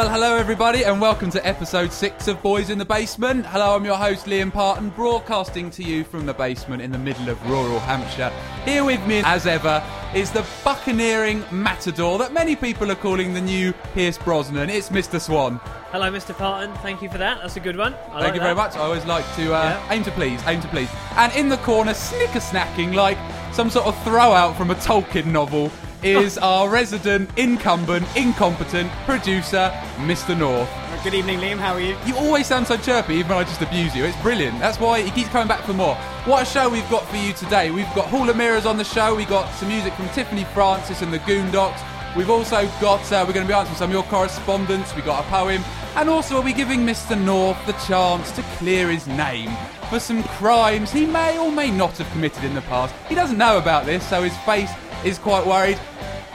Well, hello everybody, and welcome to episode six of Boys in the Basement. Hello, I'm your host Liam Parton, broadcasting to you from the basement in the middle of rural Hampshire. Here with me, as ever, is the buccaneering matador that many people are calling the new Pierce Brosnan. It's Mr. Swan. Hello, Mr. Parton. Thank you for that. That's a good one. I Thank like you very much. I always like to uh, Yeah. aim to please, aim to please. And in the corner, snicker snacking like some sort of throwout from a Tolkien novel, is our resident, incumbent, incompetent producer, Mr. North. Good evening, Liam. How are you? You always sound so chirpy, even when I just abuse you. It's brilliant. That's why he keeps coming back for more. What a show we've got for you today. We've got Hall of Mirrors on the show. We got some music from Tiffany Francis and the Goondocks. We've also got, uh, we're going to be answering some of your correspondence. We've got a poem. And also, we'll be giving Mr. North the chance to clear his name for some crimes he may or may not have committed in the past. He doesn't know about this, so his face is quite worried.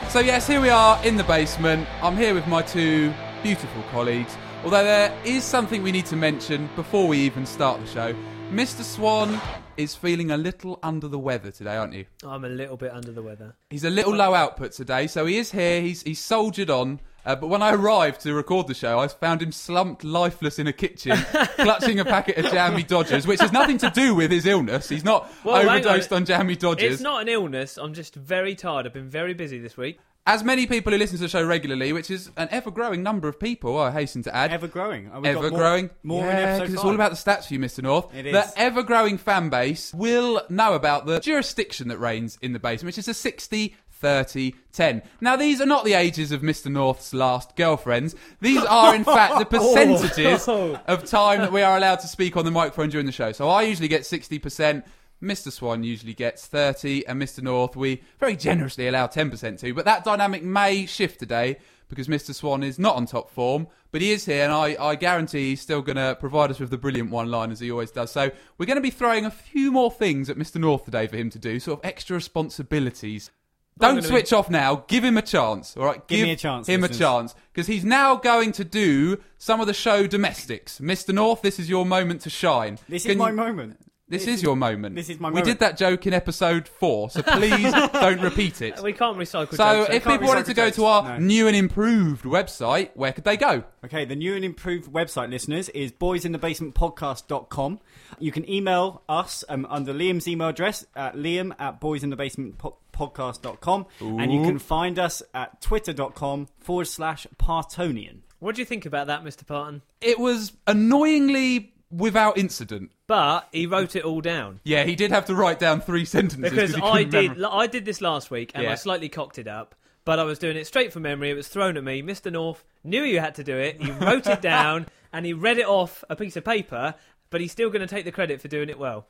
So, yes, here we are in the basement. I'm here with my two beautiful colleagues. Although there is something we need to mention before we even start the show. Mr. Swan is feeling a little under the weather today, aren't you? I'm a little bit under the weather. He's a little low output today, so he is here. He's he's soldiered on. Uh, but when I arrived to record the show, I found him slumped lifeless in a kitchen, clutching a packet of Jammie Dodgers, which has nothing to do with his illness. He's not Well, hang on. overdosed on. Jammie Dodgers. It's not an illness. I'm just very tired. I've been very busy this week. As many people who listen to the show regularly, which is an ever growing number of people, I hasten to add. Ever growing. Oh, we've ever-growing. More in yeah, episode because it's all about the stats for you, Mr. North. It The is. ever growing fan base will know about the jurisdiction that reigns in the basement, which is a 60 30 10. Now, these are not the ages of Mr. North's last girlfriends. These are, in fact, the percentages Oh. of time that we are allowed to speak on the microphone during the show. So I usually get 60%. Mr. Swan usually gets 30, and Mr. North we very generously allow 10% to. But that dynamic may shift today because Mr. Swan is not on top form, but he is here, and I, I guarantee he's still going to provide us with the brilliant one line as he always does. So we're going to be throwing a few more things at Mr. North today for him to do, sort of extra responsibilities. Don't switch off now. Give him a chance. All right, Give me a chance, Him listeners. a chance because he's now going to do some of the show domestics. Mr. North, this is your moment to shine. This Can is my you- moment. This is your moment. this is my moment. We did that joke in episode four, so please don't repeat it. We can't recycle So, jokes. if people wanted to go jokes. to our No. new and improved website, where could they go? Okay, the new and improved website, listeners, is boysinthebasementpodcast.com. You can email us um, under Liam's email address at liam at boysinthebasementpodcast.com. And you can find us at twitter.com forward slash partonian. what do you think about that, Mr. Parton? It was annoyingly without incident. But he wrote it all down. Yeah, he did have to write down three sentences Because he I did, remember- I did this last week and Yeah. I slightly cocked it up. But I was doing it straight from memory. It was thrown at me. Mr. North knew you had to do it. He wrote it down and he read it off a piece of paper. But he's still going to take the credit for doing it well.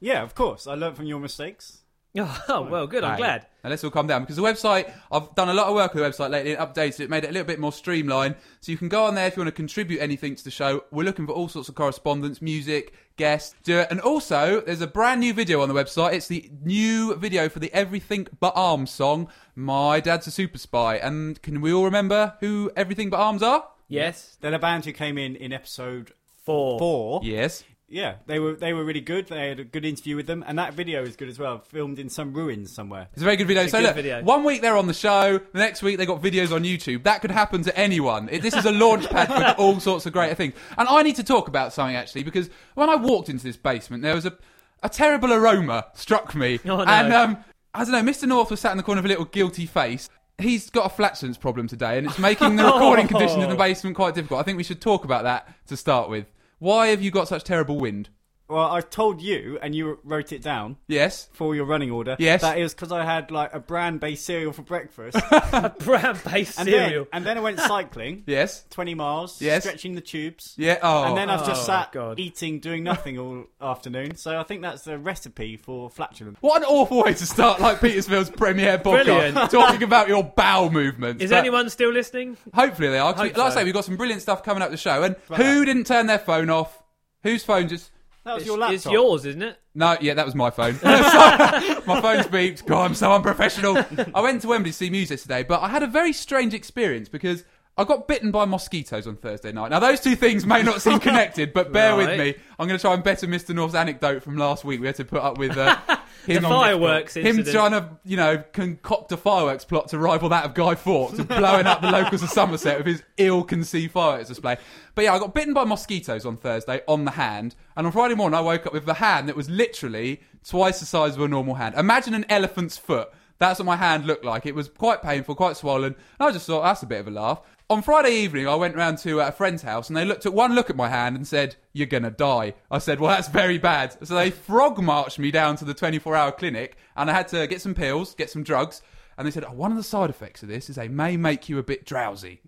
Yeah, of course. I learned from your mistakes. Oh, well, good. I'm Right. glad. Now let's all calm down because the website, I've done a lot of work with the website lately and updated it, made it a little bit more streamlined. So you can go on there if you want to contribute anything to the show. We're looking for all sorts of correspondence, music, guests, do it. And also, there's a brand new video on the website. It's the new video for the Everything But Arms song, My Dad's a Super Spy. And can we all remember who Everything But Arms are? Yes. They're the band who came in in episode Four. four. Yes. Yeah, they were they were really good. They had a good interview with them, and that video is good as well. Filmed in some ruins somewhere. It's a very good video. It's a so good look, video. one week they're on the show, the next week they got videos on YouTube. That could happen to anyone. It, this is a launch pad for all sorts of great things. And I need to talk about something actually because when I walked into this basement, there was a a terrible aroma struck me, Oh, no. and um, I don't know. Mr. North was sat in the corner with a little guilty face. He's got a flatulence problem today, and it's making the recording Oh. conditions in the basement quite difficult. I think we should talk about that to start with. Why have you got such terrible wind? Well, I told you, and you wrote it down Yes. for your running order. Yes. that is because I had like a bran-based cereal for breakfast, A brand-based and cereal. then and then I went cycling, Yes. twenty miles, Yes. stretching the tubes. Yeah. Oh. And then I've just Oh, sat God. eating, doing nothing all afternoon. So I think that's the recipe for flatulence. What an awful way to start, like Petersfield's premiere podcast, Brilliant. talking about your bowel movements. Is But anyone still listening? Hopefully they are. 'cause we- Hope like I so. say, we've got some brilliant stuff coming up the show. And Right. who didn't turn their phone off? Whose phone just? That was It's, your laptop. it's yours, isn't it? No, yeah, that was my phone. My phone's beeped. God, I'm so unprofessional. I went to Wembley to see music today, but I had a very strange experience because I got bitten by mosquitoes on Thursday night. Now, those two things may not seem connected, but bear with me. I'm going to try and better Mr. North's anecdote from last week. We had to put up with uh, him The fireworks Him incident. trying to, you know, concoct a fireworks plot to rival that of Guy Fawkes and blowing up the locals of Somerset with his ill-conceived fireworks display. But yeah, I got bitten by mosquitoes on Thursday on the hand, and on Friday morning I woke up with the hand that was literally twice the size of a normal hand. Imagine an elephant's foot. That's what my hand looked like. It was quite painful, quite swollen. And I just thought that's a bit of a laugh. On Friday evening, I went round to uh, a friend's house and they looked at one look at my hand and said, "You're gonna die." I said, "Well, that's very bad." So they frog marched me down to the 24-hour clinic and I had to get some pills, get some drugs, and they said, oh, "One of the side effects of this is they may make you a bit drowsy."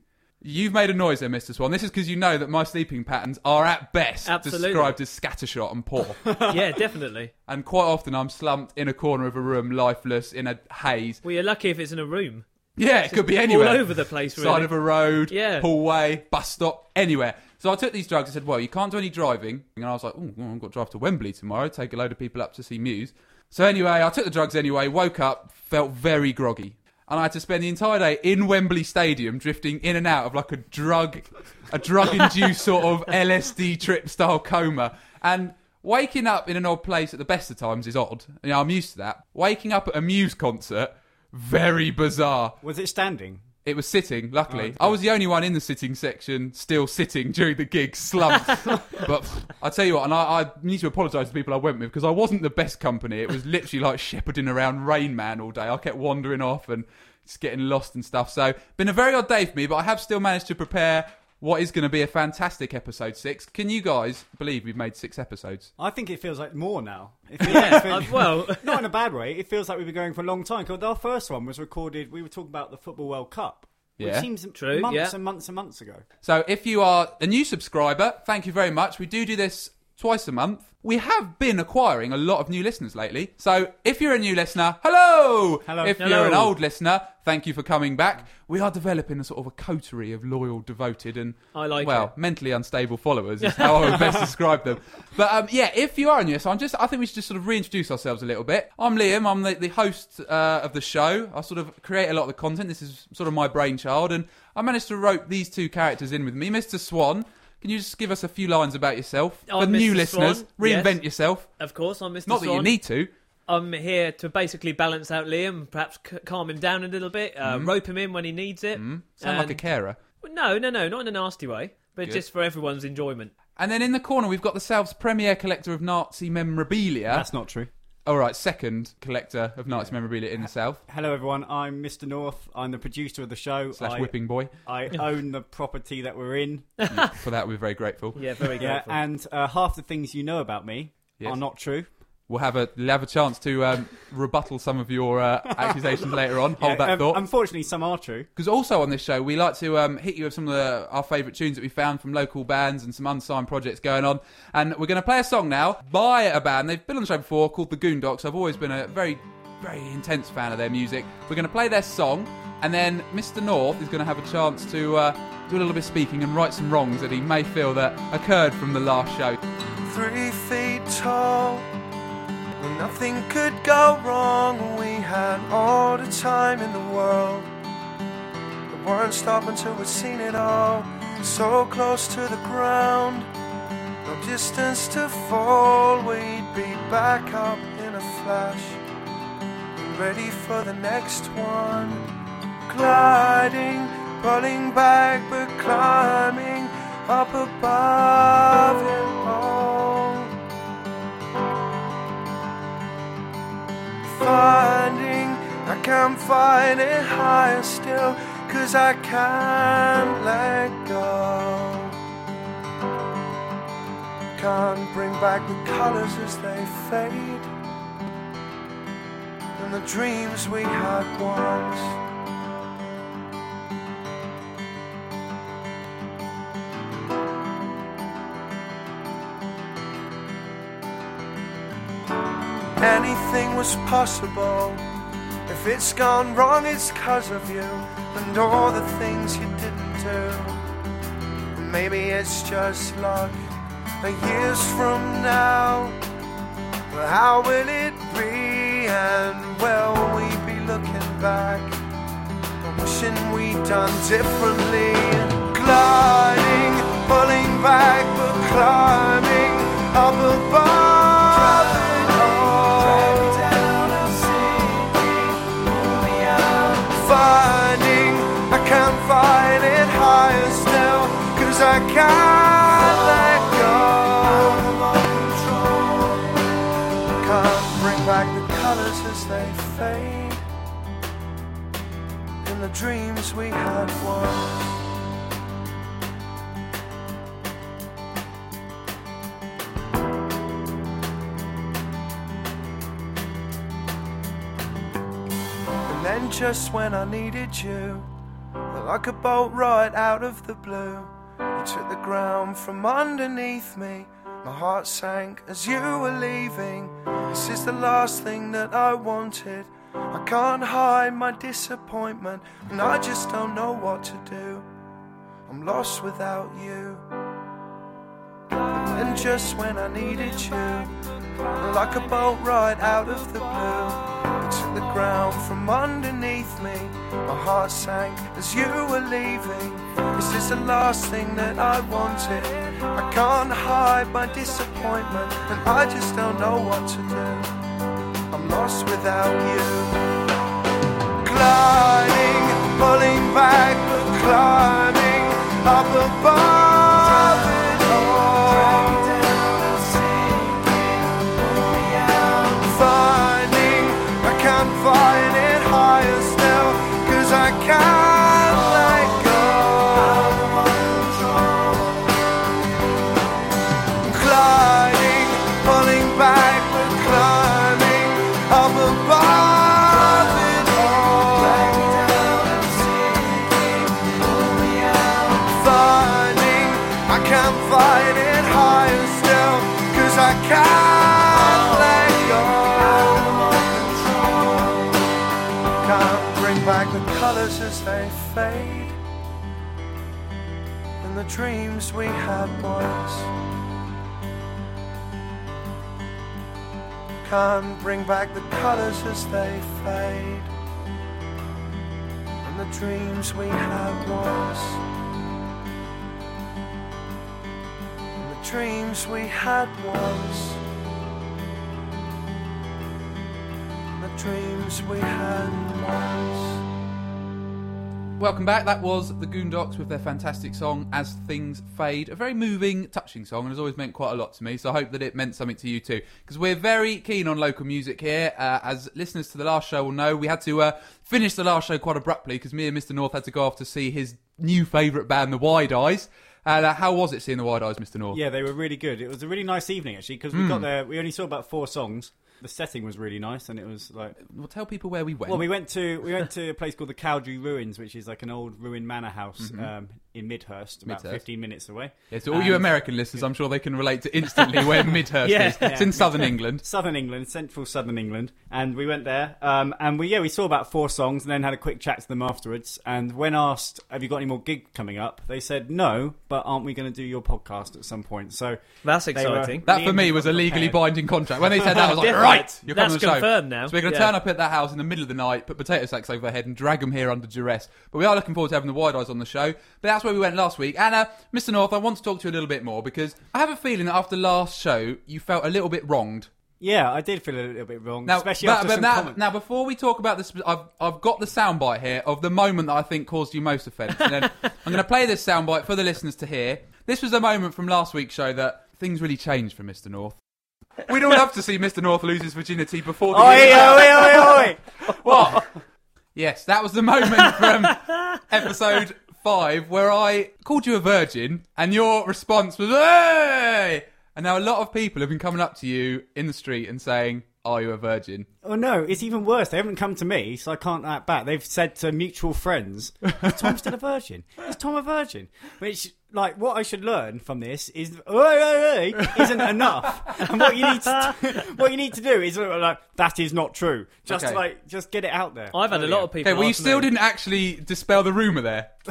You've made a noise there, Mr. Swan. This is because you know that my sleeping patterns are at best Absolutely. described as scattershot and poor. yeah, definitely. and quite often I'm slumped in a corner of a room, lifeless, in a haze. Well, you're lucky if it's in a room. Yeah, it could be anywhere. All over the place, really. Side of a road, Yeah. hallway, bus stop, anywhere. So I took these drugs. I said, "Well, you can't do any driving." And I was like, "Oh, I've got to drive to Wembley tomorrow. Take a load of people up to see Muse." So anyway, I took the drugs anyway. Woke up, felt very groggy, and I had to spend the entire day in Wembley Stadium, drifting in and out of like a drug, a drug-induced sort of LSD trip style coma, and. Waking up in an odd place at the best of times is odd. You know, I'm used to that. Waking up at a Muse concert, very bizarre. Was it standing? It was sitting, luckily. Oh, I was the only one in the sitting section still sitting during the gig, slumped. but I tell you what, and I, I need to apologise to the people I went with because I wasn't the best company. It was literally like shepherding around Rain Man all day. I kept wandering off and just getting lost and stuff. So, been a very odd day for me, but I have still managed to prepare what is going to be a fantastic episode six. Can you guys believe we've made six episodes? I think it feels like more now. It feels, Yeah, feels- uh, well, not in a bad way. It feels like we've been going for a long time. Because our first one was recorded. We were talking about the Football World Cup, which Yeah. seems True, months yeah. and months and months ago. So if you are a new subscriber, thank you very much. We do do this twice a month. We have been acquiring a lot of new listeners lately. So if you're a new listener, hello! Hello. If Hello. you're an old listener, thank you for coming back. We are developing a sort of a coterie of loyal, devoted, and I like well, it. mentally unstable followers is how I would best describe them. But um, yeah, if you are new, so I'm just, I think we should just sort of reintroduce ourselves a little bit. I'm Liam. I'm the, the host uh, of the show. I sort of create a lot of the content. This is sort of my brainchild, and I managed to rope these two characters in with me, Mr. Swan. Can you just give us a few lines about yourself Oh, for new Mr. listeners? Reinvent yes. yourself. Of course, I'm Mr. Not that you need to. I'm here to basically balance out Liam, perhaps c- calm him down a little bit, uh, rope him in when he needs it. Mm. Sound like a carer. No, no, no, not in a nasty way, but Good. just for everyone's enjoyment. And then in the corner, we've got the South's premier collector of Nazi memorabilia. That's not true. All right, second collector of Nazi memorabilia in the South Hello, everyone. I'm Mr. North. I'm the producer of the show. slash I, whipping boy. I own the property that we're in. For that, we're very grateful. Yeah, very Yeah, grateful. and uh, half the things you know about me Yes. are not true. We'll have a we'll have a chance to um, rebuttal some of your uh, accusations later on. Hold Yeah, that um, thought. Unfortunately, some are true. Because also on this show, we like to um, hit you with some of the, our favourite tunes that we found from local bands and some unsigned projects going on. And we're going to play a song now by a band. They've been on the show before called The Goondocks. I've always been a very, very intense fan of their music. We're going to play their song, and then Mr. North is going to have a chance to uh, do a little bit of speaking and right some wrongs that he may feel that occurred from the last show. Three feet tall, when nothing could go wrong. We had all the time in the world. We weren't stopping till we'd seen it all. So close to the ground, no distance to fall. We'd be back up in a flash, ready for the next one. Gliding, pulling back, but climbing up above it all. Finding I can't find it higher still, cause I can't let go. Can't bring back the colors as they fade, and the dreams we had once. Anything was possible. If it's gone wrong, it's cause of you and all the things you didn't do. Maybe it's just luck. And years from now, well, how will it be? And will we be looking back? Wishing we'd done differently. Gliding, pulling back, but climbing up above I can't let go. Can't bring back the colors as they fade. In the dreams we had once. And then just when I needed you, like a bolt right out of the blue, ground from underneath me. My heart sank as you were leaving. This is the last thing that I wanted. I can't hide my disappointment, and I just don't know what to do. I'm lost without you. And just when I needed you, like a bolt right out of the blue, you took the ground from underneath me. My heart sank as you were leaving. This is the last thing that I wanted. I can't hide my disappointment, and I just don't know what to do. I'm lost without you. Gliding, pulling back, but climbing up above Can't bring back the colors as they fade. And the dreams we had once. And the dreams we had once. And the dreams we had once. Welcome back. That was the Goondocks with their fantastic song "As Things Fade." A very moving, touching song, and has always meant quite a lot to me. So I hope that it meant something to you too, because we're very keen on local music here. Uh, as listeners to the last show will know, we had to uh, finish the last show quite abruptly because me and Mr North had to go off to see his new favourite band, the Wide Eyes. And uh, how was it seeing the Wide Eyes, Mr North? Yeah, they were really good. It was a really nice evening actually because we got there. We only saw about four songs. The setting was really nice, and it was like. Well, tell people where we went. Well, we went to we went to a place called the Cowdray Ruins, which is like an old ruined manor house um, in Midhurst, about Midhurst. fifteen minutes away. yeah, to all you American listeners, I'm sure they can relate to instantly where Midhurst Yeah. is. It's in southern England. Southern England, central southern England, and we went there. Um, and we yeah we saw about four songs, and then had a quick chat to them afterwards. And when asked, "Have you got any more gig coming up?" they said no, but aren't we going to do your podcast at some point? So That's they were- exciting. That for me was a legally prepared. binding contract. When they said that, I was like, Different. Right, you're coming That's on the show. confirmed now. So we're going to Yeah. turn up at that house in the middle of the night, put potato sacks over their head, and drag them here under duress. But we are looking forward to having the wide eyes on the show. But that's where we went last week. And uh, Mr. North, I want to talk to you a little bit more because I have a feeling that after last show, you felt a little bit wronged. Yeah, I did feel a little bit wrong, Now, especially but- after but some now, comments. now, before we talk about this, I've, I've got the soundbite here of the moment that I think caused you most offence. And then I'm going to play this soundbite for the listeners to hear. This was a moment from last week's show that things really changed for Mr. North. We'd all love to see Mr. North lose his virginity before the Oi, year- oi, oi, oi! What? yes, that was the moment from episode five where I called you a virgin, and your response was "Hey!" And now a lot of people have been coming up to you in the street and saying, "Are you a virgin?" Oh no, it's even worse. They haven't come to me, so I can't act back. They've said to mutual friends, "Is Tom still a virgin? Is Tom a virgin?" Which, like, what I should learn from this is, oi, oi, oi, isn't enough. And what you need to, what you need to do is uh, like, that is not true. Just Okay. like, just get it out there. I've had a oh, lot of people. Okay, well, you ask still me- didn't actually dispel the rumor there.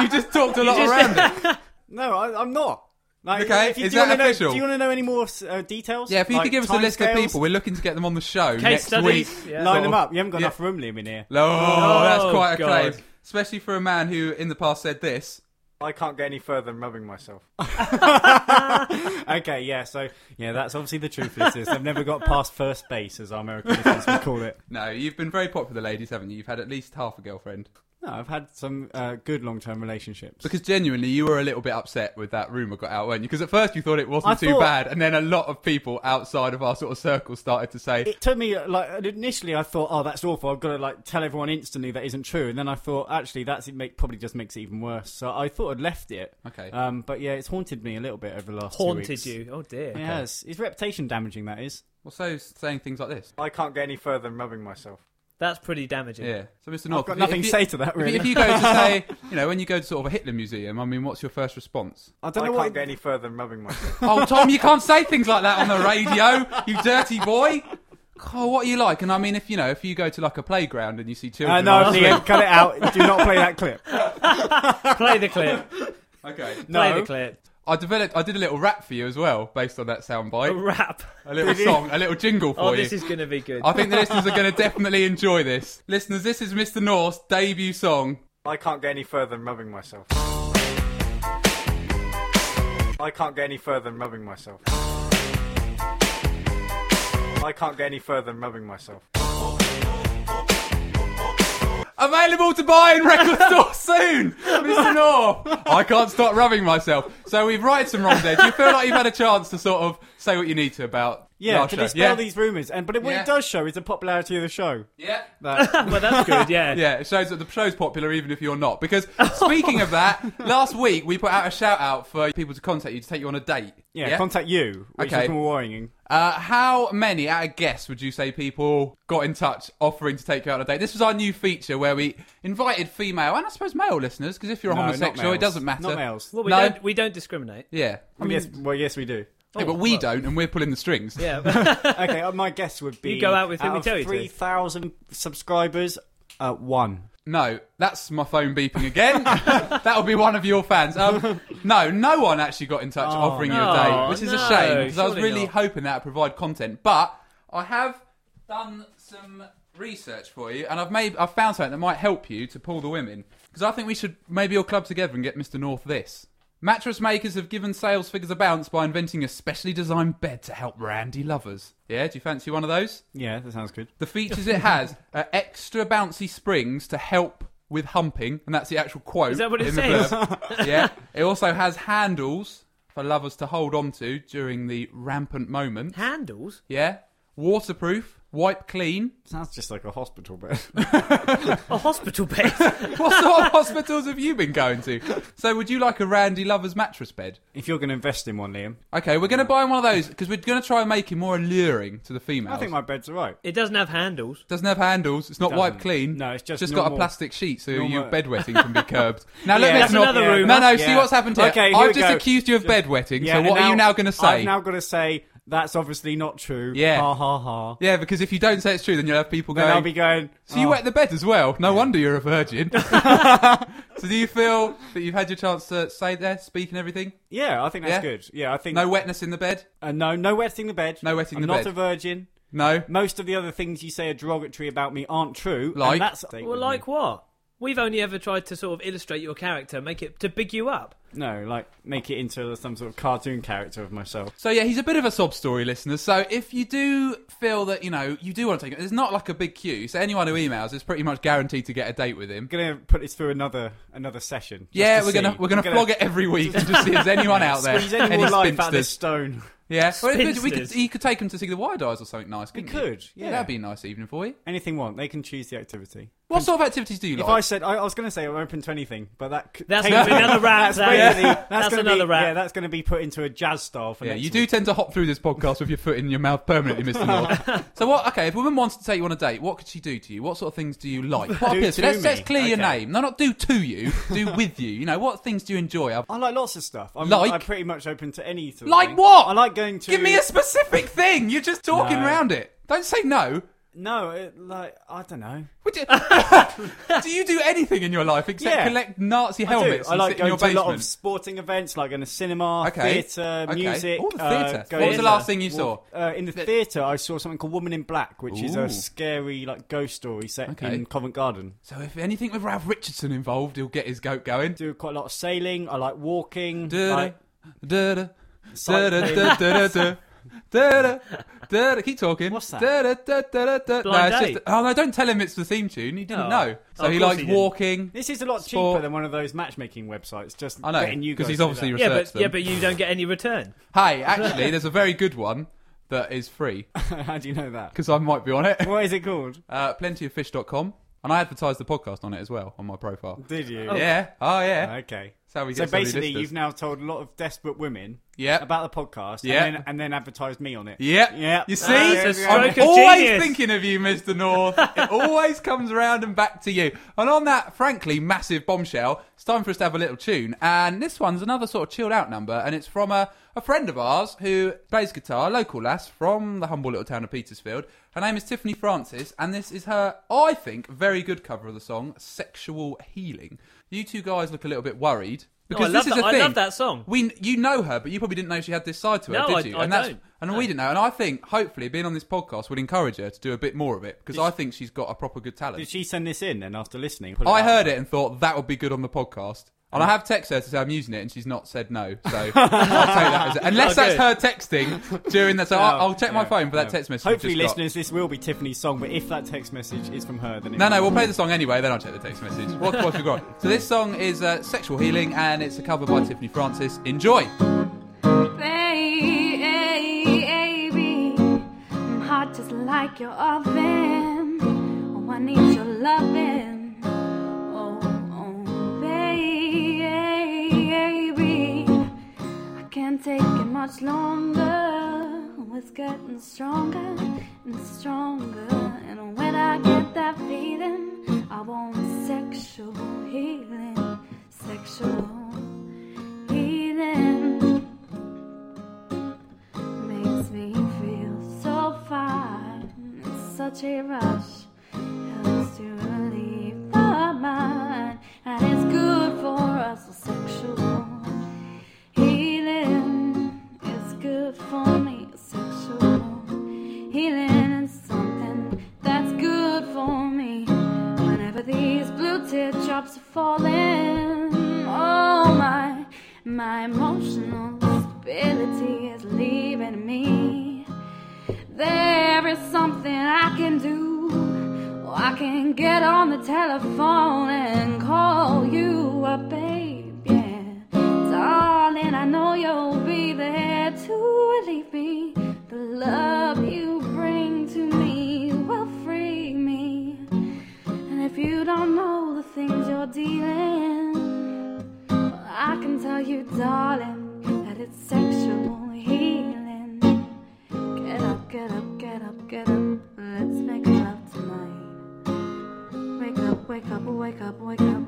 you just talked a lot around it. No, I, I'm not. Like, Okay, if you, is do that wanna know- official? do you want to know any more uh, details? Yeah, if you Like could give us a list of timescales? people, we're looking to get them on the show Case next studies. week. Yeah. line them up. You haven't got Yeah. enough room, Liam, in here. Oh, that's Oh, quite a God. claim. Especially for a man who, in the past, said this. I can't get any further than rubbing myself. okay, yeah, so yeah, that's obviously the truth. Is this? I've never got past first base, as our American listeners would call it. No, you've been very popular, ladies, haven't you? You've had at least half a girlfriend. No, I've had some uh, good long-term relationships. Because genuinely, you were a little bit upset with that rumor got out, weren't you? Because at first you thought it wasn't I too thought- bad, and then a lot of people outside of our sort of circle started to say, it took me like initially I thought, oh, that's awful. I've got to like tell everyone instantly that isn't true, and then I thought actually that's it make, probably just makes it even worse. So I thought I'd left it. Okay. Um, but yeah, it's haunted me a little bit over the last two Haunted weeks. you. Oh dear. It has. It's reputation damaging. That is. well, so saying things like this. I can't get any further than rubbing myself. That's pretty damaging. Yeah. So, Mr. I've North, got if you- nothing if to say to that. If you, Really. if you go to say, you know, when you go to sort of a Hitler museum, I mean, what's your first response? I I don't know I can't what. get any further than rubbing myself. Oh, Tom, you can't say things like that on the radio, you dirty boy. Oh, what are you like? And I mean, if you know, if you go to like a playground and you see Uh, children, no, on a swing- Liam, cut it out. Do not play that clip. Play the clip. okay. No. Play the clip. I developed, I did a little rap for you as well, based on that soundbite. A soundbite. rap. A little song, a little jingle oh, for Oh, you. Oh, this is going to be good. I think the listeners are going to definitely enjoy this. Listeners, this is Mr. North's debut song. I can't get any further than rubbing myself. I can't get any further than rubbing myself. I can't get any further than rubbing myself. Available to buy in record stores soon, Mr. North. I can't stop rubbing myself. So we've righted some wrongs there. Do you feel like you've had a chance to sort of say what you need to about Yeah, last to show? dispel yeah? these rumours. And but what Yeah. it does show is the popularity of the show. Yeah. That well, that's good. Yeah. Yeah, it shows that the show's popular even if you're not. Because speaking of that, last week we put out a shout out for people to contact you to take you on a date. yeah, contact you, which Okay. is more worrying. Uh, how many, at a guess, would you say people got in touch offering to take you out on a date? This was our new feature where we invited female and I suppose male listeners, because if you're a No, not homosexual, it males. doesn't matter. Not males. Well, we No. don't we don't discriminate. Yeah. I mean, yes, well, yes, we do. Yeah, but we don't, and we're pulling the strings. Yeah. okay, uh, my guess would be You go out with who we of tell you to. Three thousand subscribers, uh, one. No, that's my phone beeping again. That'll be one of your fans. Um, no, no one actually got in touch Oh. offering you a No, date, which is a no, shame because I was surely really not. hoping that would provide content. But I have done some research for you, and I've made I've found something that might help you to pull the women because I think we should maybe all club together and get Mr. North this. Mattress makers have given sales figures a bounce by inventing a specially designed bed to help randy lovers. Yeah, do you fancy one of those? Yeah, that sounds good. The features it has are extra bouncy springs to help with humping, and that's the actual quote. Is that what it says? yeah. It also has handles for lovers to hold on to during the rampant moment. Handles. Yeah. Waterproof, wipe clean. Sounds just like a hospital bed. A hospital bed. What sort of hospitals have you been going to? So, would you like a Randy Lover's mattress bed? if you're going to invest in one, Liam, Okay, we're going to buy him one of those because we're going to try and make him more alluring to the females. I think my bed's alright. It doesn't have handles. Doesn't have handles. It's not Doesn't. wiped clean. No, it's just just got a plastic sheet so your normal- bedwetting can be curbed. Now Yeah, let me that's not. another yeah, rumour. No, no. See yeah. what's happened here. Okay, here I've we just go. accused you of bedwetting. Yeah, so and what are you now going to say? I've now got to say that's obviously not true. Yeah. Ha ha ha. Yeah, because if you don't say it's true, then you'll have people Then going. I'll be going. so you "Oh, wet the bed as well. No wonder you're a virgin. so do you feel that you've had your chance to say there, speak and everything? Yeah, I think that's Yeah? good. Yeah, I think No wetness in the bed. Uh, no, no wetting the bed. No wetting I'm the not bed. a virgin. No. Most of the other things you say are derogatory about me aren't true. and Like? that's Well, like what? We've only ever tried to sort of illustrate your character, make it to big you up. No, like make it into some sort of cartoon character of myself. So yeah, he's a bit of a sob story, listeners. So if you do feel that you know you do want to take it, there's not like a big queue. So anyone who emails is pretty much guaranteed to get a date with him. I'm gonna put this through another another session. just Yeah, to we're gonna see. we're gonna I'm flog it every week and just see if anyone out there. Squeeze any more life out of this spinsters. stone. Yeah, well, we could, we could, Spinsters. you could take him to see the Wide Eyes or something nice. We Couldn't you? could, Yeah, yeah. that'd be a nice evening for you. Anything want? They can choose the activity. What sort of activities do you If like? I said, I, I was going to say I'm open to anything, but that c- That's be another rap. That's, that basically- is. that's, That's gonna another be, rap. Yeah, that's going to be put into a jazz style for Yeah, next you do tend to hop through this podcast with your foot in your mouth permanently, Mr. North. so what? Okay, if a woman wants to take you on a date, what could she do to you? What sort of things do you like? What Do appeals to you? Let's, let's me. clear your name. No, not do to you. Do with you. You know, what things do you enjoy? I've- I like lots of stuff. I'm, Like? I'm pretty much open to any sort of Like thing. what? I like going to. Give me a specific thing. You're just talking No. around it. Don't say no. No, it, like I don't know. Would you- do you do anything in your life except Yeah. collect Nazi I helmets do. I and like sit in your going to a lot of sporting events, like in a cinema, Okay. theatre, Okay. music. Oh, the uh, theatre. What was the last thing you saw? Uh, in the The- theatre, I saw something called Woman in Black, which is Ooh. a scary like ghost story set Okay. in Covent Garden. So if anything with Ralph Richardson involved, he'll get his goat going. Do quite a lot of sailing. I like walking. Da-da, like da-da, cycling. da-da, da-da, da-da. Da-da, da-da. Keep talking. What's that? No, it's date. just, oh no! Don't tell him it's the theme tune. He didn't Oh. know. So Of he course likes he didn't. walking. This is a lot Sport. cheaper than one of those matchmaking websites. Just I know getting you because guys he's to do obviously that. Yeah, researched but yeah, but you don't get any return. Hey, actually, there's a very good one that is free How do you know that? because I might be on it. What is it called? Uh, plentyoffish.com, and I advertised the podcast on it as well on my profile. Did you? Oh. Yeah. Oh yeah. Okay. That's how we So get so many basically, listeners. you've now told a lot of desperate women Yep. about the podcast, Yeah. and, then, and then advertised me on it. Yep. Yeah. You see, That's a I'm stroke of always genius. thinking of you, Mr. North. it always comes around and back to you. And on that, frankly, massive bombshell, it's time for us to have a little tune. And this one's another sort of chilled out number, and it's from a, a friend of ours who plays guitar, local lass from the humble little town of Petersfield. Her name is Tiffany Francis, and this is her, I think, very good cover of the song "Sexual Healing." You two guys look a little bit worried. Because I this love is that- a I thing. love that song. We, you know her, but you probably didn't know she had this side to her, No, did I- you? I and that's don't. and No. we didn't know. And I think, hopefully, being on this podcast would encourage her to do a bit more of it because I think she's got a proper good talent. Did she send this in then after listening? I heard it and thought that would be good on the podcast. And I have texted her to say I'm using it, and she's not said no. So I'll take that as unless Oh, that's her texting during that. So I'll, I'll check my phone for that text message. we've Hopefully, just got. listeners, this will be Tiffany's song, but if that text message is from her, then it No, no, we'll play the song anyway, then I'll check the text message. What, what have we got? So this song is uh, Sexual Healing, and it's a cover by Tiffany Francis. Enjoy! Baby, I'm hot just like your oven. Oh, I need your much longer. It's getting stronger and stronger. And when I get that feeling, I want sexual healing, sexual healing makes me feel so fine. It's such a rush, helps to relieve my mind, falling, oh my, my emotional stability is leaving me. There is something I can do. Oh, I can get on the telephone and call you up, babe. Yeah, darling, I know you'll be there to relieve me. The love you don't know the things you're dealing, well, I can tell you, darling, that it's sexual healing. Get up, get up, get up, get up. Let's make love tonight. Wake up, wake up, wake up, wake up,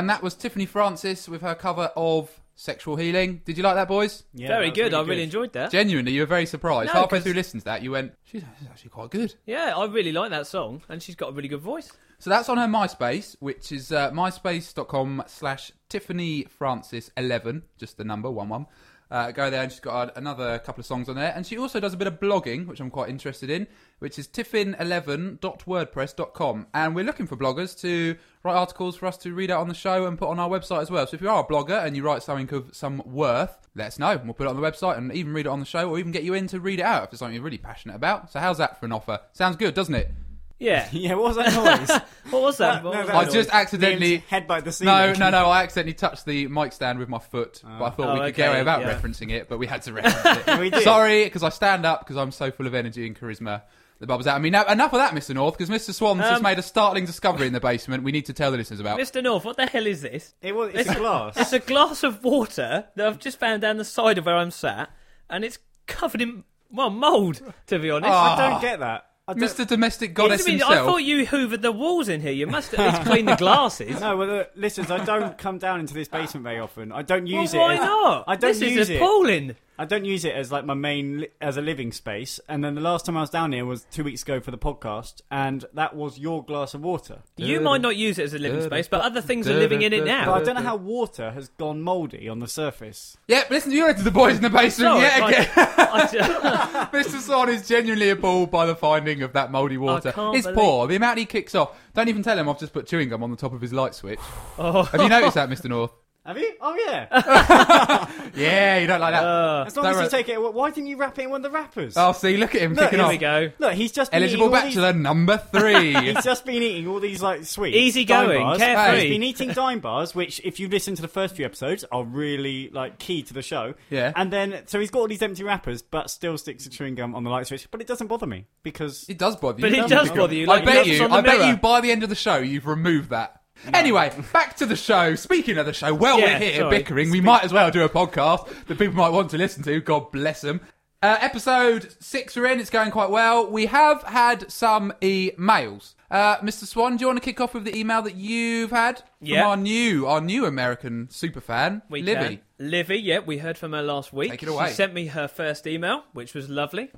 and that was Tiffany Francis with her cover of Sexual Healing. Did you like that, boys? Yeah, Very that was good. I really enjoyed that. Genuinely, you were very surprised. No, Halfway 'cause- through listening to that, you went, she's she's actually quite good. Yeah, I really like that song, and she's got a really good voice. So that's on her MySpace, which is uh, myspace.com slash Tiffany Francis 11, just the number, 1 1. Uh, go there and she's got another couple of songs on there. And she also does a bit of blogging, which I'm quite interested in, which is tiffin11.wordpress.com. And we're looking for bloggers to write articles for us to read out on the show and put on our website as well. So if you are a blogger and you write something of some worth, let us know. We'll put it on the website and even read it on the show or even get you in to read it out if it's something you're really passionate about. So how's that for an offer? Sounds good, doesn't it? Yeah. Yeah, what was that noise? what was that? No, What was that I that? just accidentally- Liam's head by the No, ceiling. no, no. I accidentally touched the mic stand with my foot, but I thought Oh, we could get away without yeah. referencing it, but we had to reference it. We did. Sorry, because I stand up because I'm so full of energy and charisma. The bubbles out. I mean, now, enough of that, Mr. North, because Mr. Swan's just Um, made a startling discovery in the basement. We need to tell the listeners about. Mr. North, what the hell is this? It was, it's a glass. It's a glass of water that I've just found down the side of where I'm sat, and it's covered in well mould. To be honest, Ah. I don't get that. I Mr. Domestic I, Goddess mean, I thought you hoovered the walls in here. You must at least clean the glasses. No, well, uh, listen, I don't come down into this basement very often. I don't Well, use why it. As, not? I don't this use is it. appalling. I don't use it as like my main as a living space. And then the last time I was down here was two weeks ago for the podcast, and that was your glass of water. You might not use it as a living space, but other things are living in it But now. I don't know how water has gone mouldy on the surface. Yeah, but listen, you're into the boys in the basement Sorry, yet I- again. I- Mr. Swan is genuinely appalled by the finding of that mouldy water. can't It's believe- poor. The amount he kicks off. Don't even tell him I've just put chewing gum on the top of his light switch. oh, Have you noticed that, Mr. North? Have you? Oh yeah. Yeah, you don't like that. uh, As long as you take it. Why didn't you wrap it in one of the wrappers? Oh, see, look at him Look, kicking here off. we go. Look, he's just been Eligible eating all these- bachelor number three. He's just been eating all these like sweets. Easy dime going, bars. carefree. He's been eating dime bars, which, if you listen to the first few episodes, are really like key to the show. Yeah. And then, so he's got all these empty wrappers, but still sticks to chewing gum on the light switch. But it doesn't bother me because It does bother you. But it doesn't does bother you, like I bet you. I bet you. By the end of the show, you've removed that. Anyway, back to the show. Speaking of the show, well, Yeah, we're here sorry. bickering. We might as well do a podcast that people might want to listen to. God bless them. Uh, episode six we're in. It's going quite well. We have had some emails. Uh, Mr. Swan, do you want to kick off with the email that you've had from Yeah. our new, our new American superfan, We Livy? can. Livy, yeah, we heard from her last week. Take it away. She sent me her first email, which was lovely,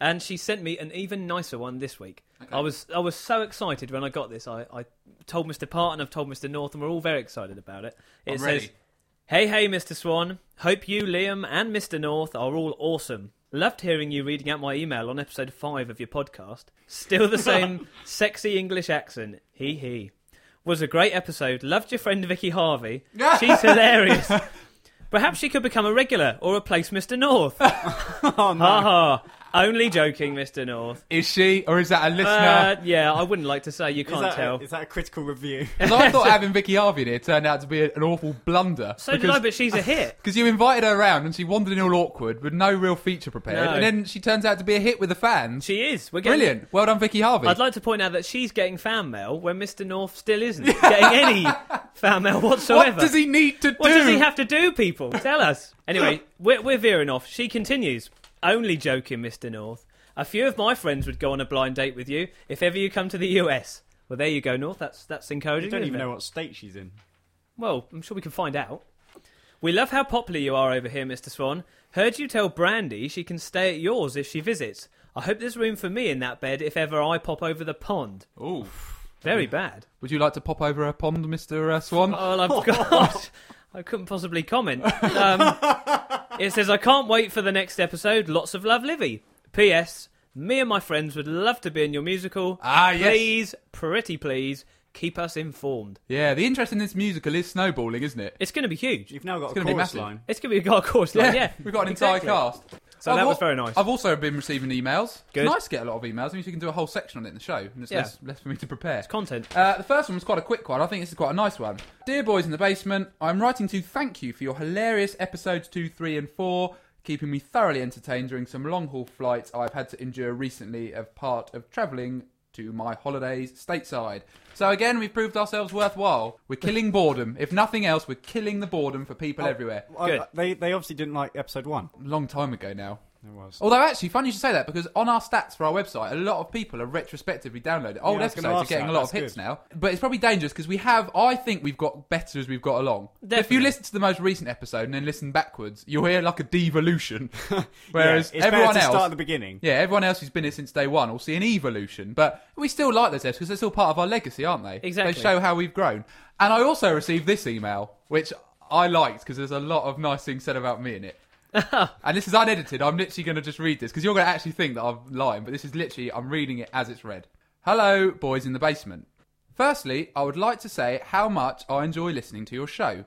and she sent me an even nicer one this week. I was I was so excited when I got this. I, I told Mr. Parton, I've told Mr. North, and we're all very excited about it. It I'm says, ready. "Hey, hey, Mr. Swan. Hope you, Liam, and Mr. North are all awesome." Loved hearing you reading out my email on episode 5 of your podcast. Still the same sexy English accent. Hee hee. Was a great episode. Loved your friend Vicky Harvey. She's hilarious. Perhaps she could become a regular or replace Mr. North. oh Ha no, ha. Only joking, Mr. North. Is she, or is that a listener? Uh, yeah, I wouldn't like to say. You can't that, tell. A, is that a critical review? 'Cause I thought having Vicky Harvey in here turned out to be an awful blunder. so did I, but she's a hit. Because you invited her around and she wandered in all awkward with no real feature prepared, No. and then she turns out to be a hit with the fans. She is. We're getting, Brilliant. Well done, Vicky Harvey. I'd like to point out that she's getting fan mail when Mr. North still isn't getting any fan mail whatsoever. what does he need to do? What do? does he have to do, people? Tell us. Anyway, we're, we're veering off. She continues. Only joking, Mr. North. A few of my friends would go on a blind date with you if ever you come to the US. Well, there you go, North. That's that's encouraging. You don't even know what state she's in. Well, I'm sure we can find out. We love how popular you are over here, Mr. Swan. Heard you tell Brandy she can stay at yours if she visits. I hope there's room for me in that bed if ever I pop over the pond. Ooh. Very bad. Would you like to pop over a pond, Mr. Uh, Swan? Oh, I've got. I couldn't possibly comment. Um, it says, I can't wait for the next episode. Lots of love, Livy. P.S. Me and my friends would love to be in your musical. Ah, yes. Please, pretty please, keep us informed. Yeah, the interest in this musical is snowballing, isn't it? It's going to be huge. You've now got It's a gonna be chorus massive. line. It's going to be a golf course line, yeah. We've got an Exactly. entire cast. So I've that al- was very nice. I've also been receiving emails. Good. It's nice to get a lot of emails. I mean, you can do a whole section on it in the show, and it's Yeah. less, less for me to prepare. Content. Uh, the first one was quite a quick one. I think this is quite a nice one. Dear boys in the basement, I'm writing to thank you for your hilarious episodes 2, 3, and 4, keeping me thoroughly entertained during some long haul flights I've had to endure recently as part of travelling to my holidays stateside. So again, we've proved ourselves worthwhile. We're killing boredom. If nothing else, we're killing the boredom for people Oh. everywhere. I- Good. they they obviously didn't like episode one. Long time ago now. It was. Although, actually, funny you should say that because on our stats for our website, a lot of people are retrospectively downloading. Old Yeah, I episodes are getting that. a lot of hits good. now. But it's probably dangerous because we have, I think we've got better as we've got along. If you listen to the most recent episode and then listen backwards, you'll hear like a devolution. Whereas yeah, it's everyone to else. start at the beginning. yeah, everyone else who's been here since day one will see an evolution, but we still like those episodes because they're still part of our legacy, aren't they? Exactly. They show how we've grown. And I also received this email, which I liked because there's a lot of nice things said about me in it. and this is unedited. I'm literally going to just read this because you're going to actually think that I'm lying, but this is literally, I'm reading it as it's read. Hello, boys in the basement. Firstly, I would like to say how much I enjoy listening to your show.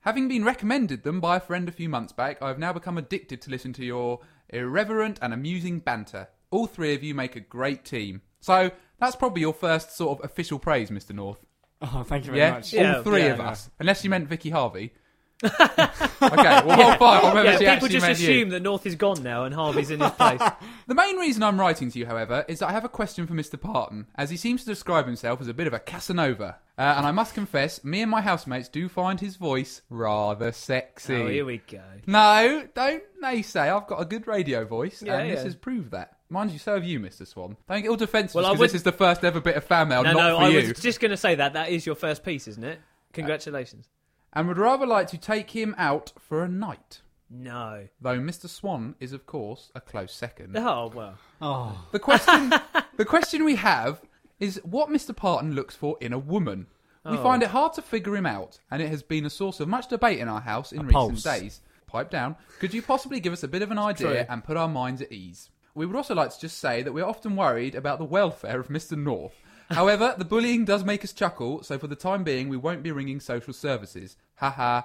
Having been recommended them by a friend a few months back, I have now become addicted to listen to your irreverent and amusing banter. All three of you make a great team. So that's probably your first sort of official praise, Mr. North. Oh, thank you very Yeah, much. Yeah. all three yeah. of us, unless you meant Vicky Harvey. Okay, well, hold fire. I'll remember Yeah, people just assume you. that North is gone now and Harvey's in his place. The main reason I'm writing to you, however, is that I have a question for Mr. Parton, as he seems to describe himself as a bit of a Casanova. Uh, and I must confess, me and my housemates do find his voice rather sexy. oh, here we go. No, don't naysay. I've got a good radio voice, Yeah, and this has proved that. Mind you, so have you, Mr. Swan. Don't get all defensive Well, I would- this is the first ever bit of fan mail, No, not no, for I you. was just going to say that. That is your first piece, isn't it? Congratulations. And would rather like to take him out for a night. No. Though Mr. Swan is, of course, a close second. Oh, well. Oh, The question, the question we have is what Mr. Parton looks for in a woman. We Oh. find it hard to figure him out, and it has been a source of much debate in our house in A recent pulse. days. Pipe down. Could you possibly give us a bit of an idea True. and put our minds at ease? We would also like to just say that we're often worried about the welfare of Mr. North. However, the bullying does make us chuckle, so for the time being, we won't be ringing social services. Haha,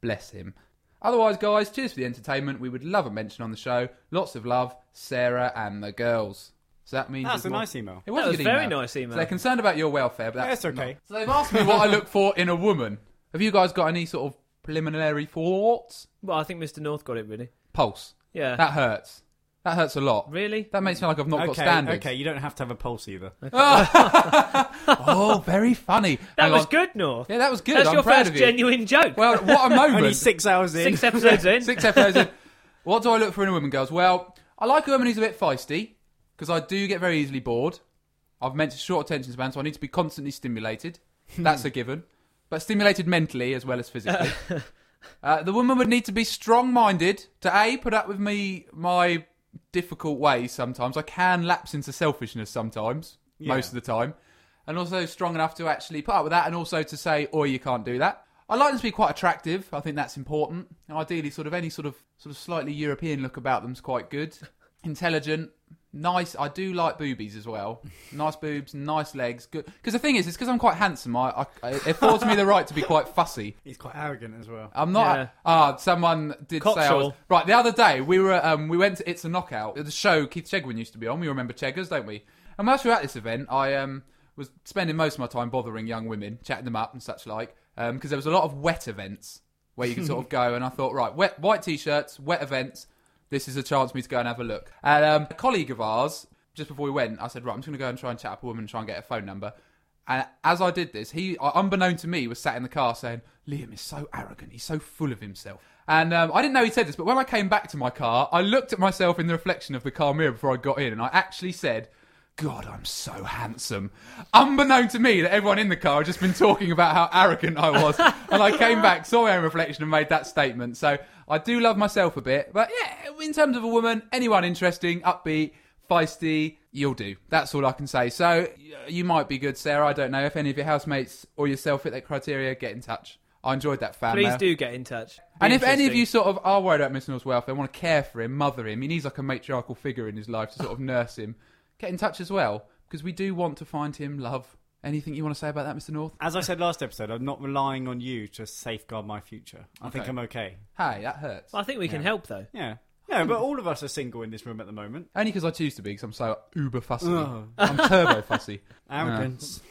bless him. Otherwise, guys, cheers for the entertainment. We would love a mention on the show. Lots of love, Sarah and the girls. So that means that's a more- nice email. It was That a good very email. nice email. So they're concerned about your welfare, but that's That's okay. not- So they've asked me what I look for in a woman. Have you guys got any sort of preliminary thoughts? Well, I think Mr. North got it, really. Pulse. Yeah. That hurts. That hurts a lot. Really? That makes me feel like I've not got Okay, standards. okay, you don't have to have a pulse either. Oh, very funny. That Hang was on. good, North. Yeah, that was good. That's I'm your proud first of you. genuine joke. Well, what a moment. Only six hours in. Six episodes in. Six episodes in. What do I look for in a woman, girls? Well, I like a woman who's a bit feisty because I do get very easily bored. I've mentioned short attention span, so I need to be constantly stimulated. That's a given. But stimulated mentally as well as physically. uh, the woman would need to be strong-minded to a put up with me my difficult ways. Sometimes I can lapse into selfishness. Sometimes, Yeah. most of the time, and also strong enough to actually put up with that, and also to say, "Oh, you can't do that." I like them to be quite attractive. I think that's important. And ideally, sort of any sort of sort of slightly European look about them's quite good. Intelligent, nice. I do like boobies as well. Nice boobs, nice legs. Good. Because the thing is, it's because I'm quite handsome. I, I it affords me the right to be quite fussy. He's quite arrogant as well. I'm not. Yeah. Ah, someone did say I was right. The other day we were um we went to It's a Knockout, the show Keith Chegwin used to be on. We remember Cheggers, don't we? And whilst we were at this event, I um was spending most of my time bothering young women, chatting them up and such like, because there was a lot of wet events where you could sort of go. And I thought, right, wet white t-shirts, wet events. This is a chance for me to go and have a look. And um, a colleague of ours, just before we went, I said, right, I'm just going to go and try and chat up a woman and try and get a phone number. And as I did this, he, uh, unbeknown to me, was sat in the car saying, Liam is so arrogant. He's so full of himself. And um, I didn't know he said this, but when I came back to my car, I looked at myself in the reflection of the car mirror before I got in, and I actually said, God, I'm so handsome. Unbeknown to me that everyone in the car had just been talking about how arrogant I was. and I came back, saw my own reflection, and made that statement. So I do love myself a bit. But yeah, in terms of a woman, anyone interesting, upbeat, feisty, you'll do. That's all I can say. So you might be good, Sarah. I don't know. If any of your housemates or yourself fit that criteria, get in touch. I enjoyed that fan Please mail. do get in touch. Be And if any of you sort of oh, are worried about Mr. North's welfare, want to care for him, mother him, he needs like a matriarchal figure in his life to sort of nurse him, get in touch as well, because we do want to find him love. Anything you want to say about that, Mr. North? As I said last episode, I'm not relying on you to safeguard my future. I think Okay. I'm okay. Hey, that hurts. I think we can Yeah. help though. Yeah. Yeah, but all of us are single in this room at the moment. Only because I choose to be, because I'm so uber fussy. Oh. I'm turbo fussy. Arrogance. Uh,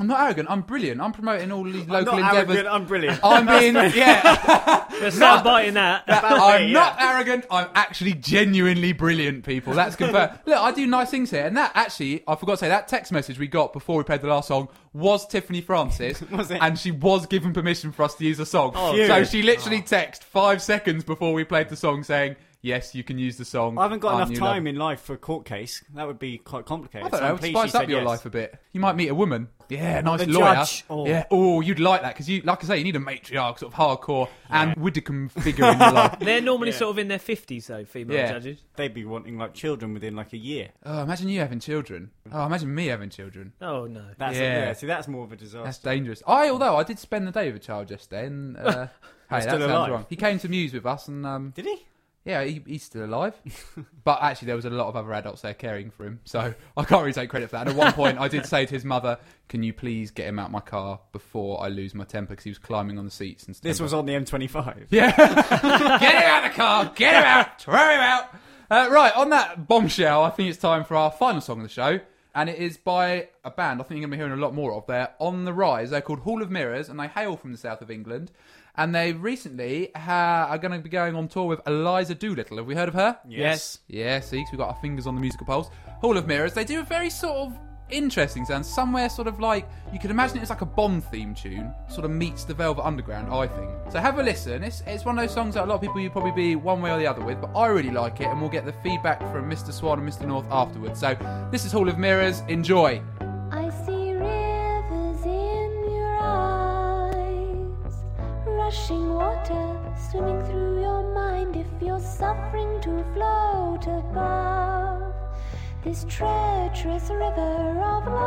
I'm not arrogant. I'm brilliant. I'm promoting all these I'm local not endeavours. arrogant, I'm brilliant. I'm being, yeah. There's sound biting that. I'm me, not arrogant. I'm actually genuinely brilliant, people. That's confirmed. Look, I do nice things here, and that actually, I forgot to say, that text message we got before we played the last song was Tiffany Francis, Was it? and she was given permission for us to use the song. Oh, phew. so she literally oh. texted five seconds before we played the song saying, yes, you can use the song. I haven't got enough You Lovely? time in life for a court case. That would be quite complicated. I don't So I'm know. pleased Spice she up said your yes. life a bit. You might meet a woman. Yeah, nice the lawyer. judge. Oh. Yeah. Oh, you'd like that because you, like I say, you need a matriarch, sort of hardcore Ann Widdecombe figure in your life. They're normally Yeah. sort of in their fifties, though. Female Yeah. judges. They'd be wanting like children within like a year. Oh, imagine you having children. Oh, imagine me having children. Oh no. That's Yeah. yeah. See, that's more of a disaster. That's dangerous. I, although I did spend the day with a child yesterday, and uh, hey, that still sounds alive? wrong. He came to Muse with us, and um, Did he? Yeah, he, he's still alive. but actually, there was a lot of other adults there caring for him, so I can't really take credit for that. And at one point, I did say to his mother, "Can you please get him out my car before I lose my temper?" Because he was climbing on the seats and stuff. This was on the M25. Yeah. get him out of the car. Get him out. Throw him out. Uh, right, on that bombshell, I think it's time for our final song of the show. And it is by a band I think you're going to be hearing a lot more of. They're on the rise. They're called Hall of Mirrors, and they hail from the south of England. And they recently ha- are going to be going on tour with Eliza Doolittle. Have we heard of her? Yes. Yeah, see, 'cause we've got our fingers on the musical pulse. Hall of Mirrors, they do a very sort of interesting sound. Somewhere sort of like, you could imagine it's like a Bond theme tune, sort of meets the Velvet Underground, I think. So have a listen. It's, it's one of those songs that a lot of people you probably be one way or the other with, but I really like it, and we'll get the feedback from Mr. Swan and Mr. North afterwards. So this is Hall of Mirrors. Enjoy. Rushing water swimming through your mind. If you're suffering to float above this treacherous river of love.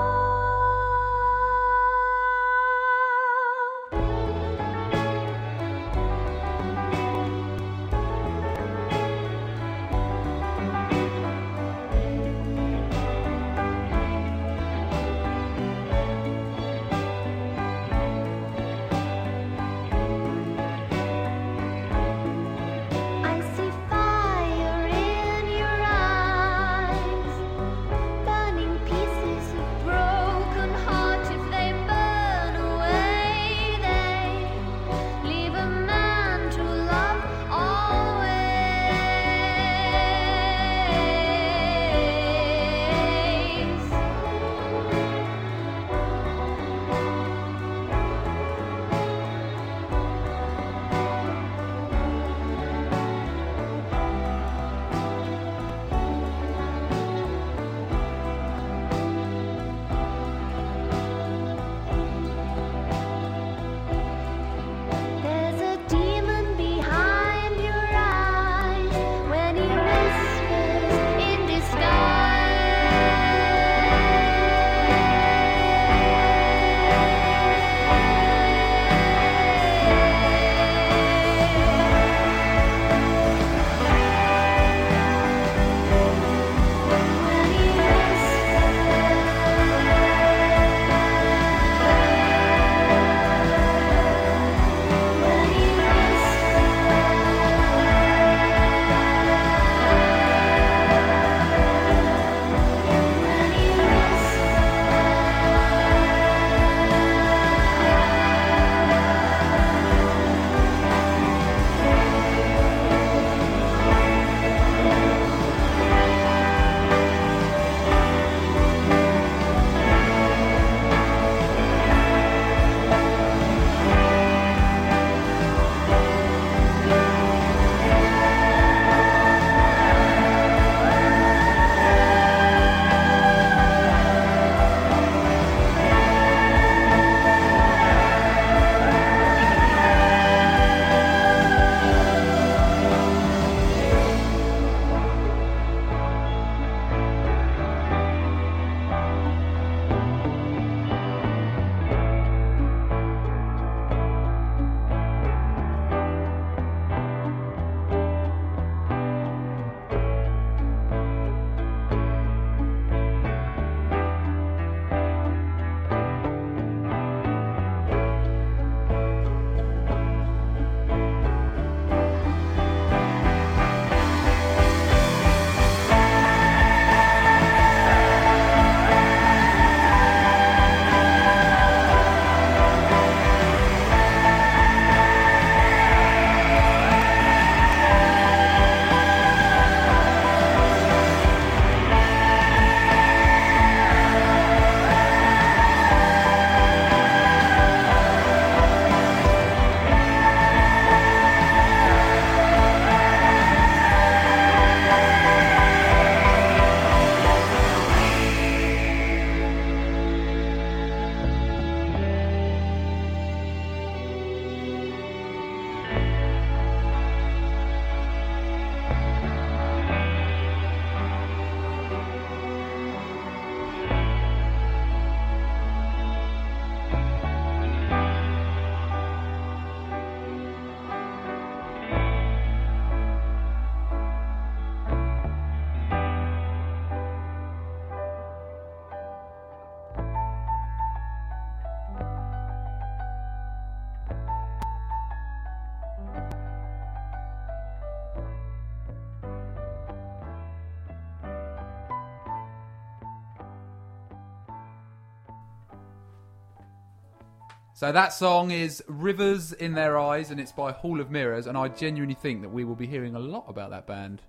So that song is Rivers in Their Eyes, and it's by Hall of Mirrors. And I genuinely think that we will be hearing a lot about that band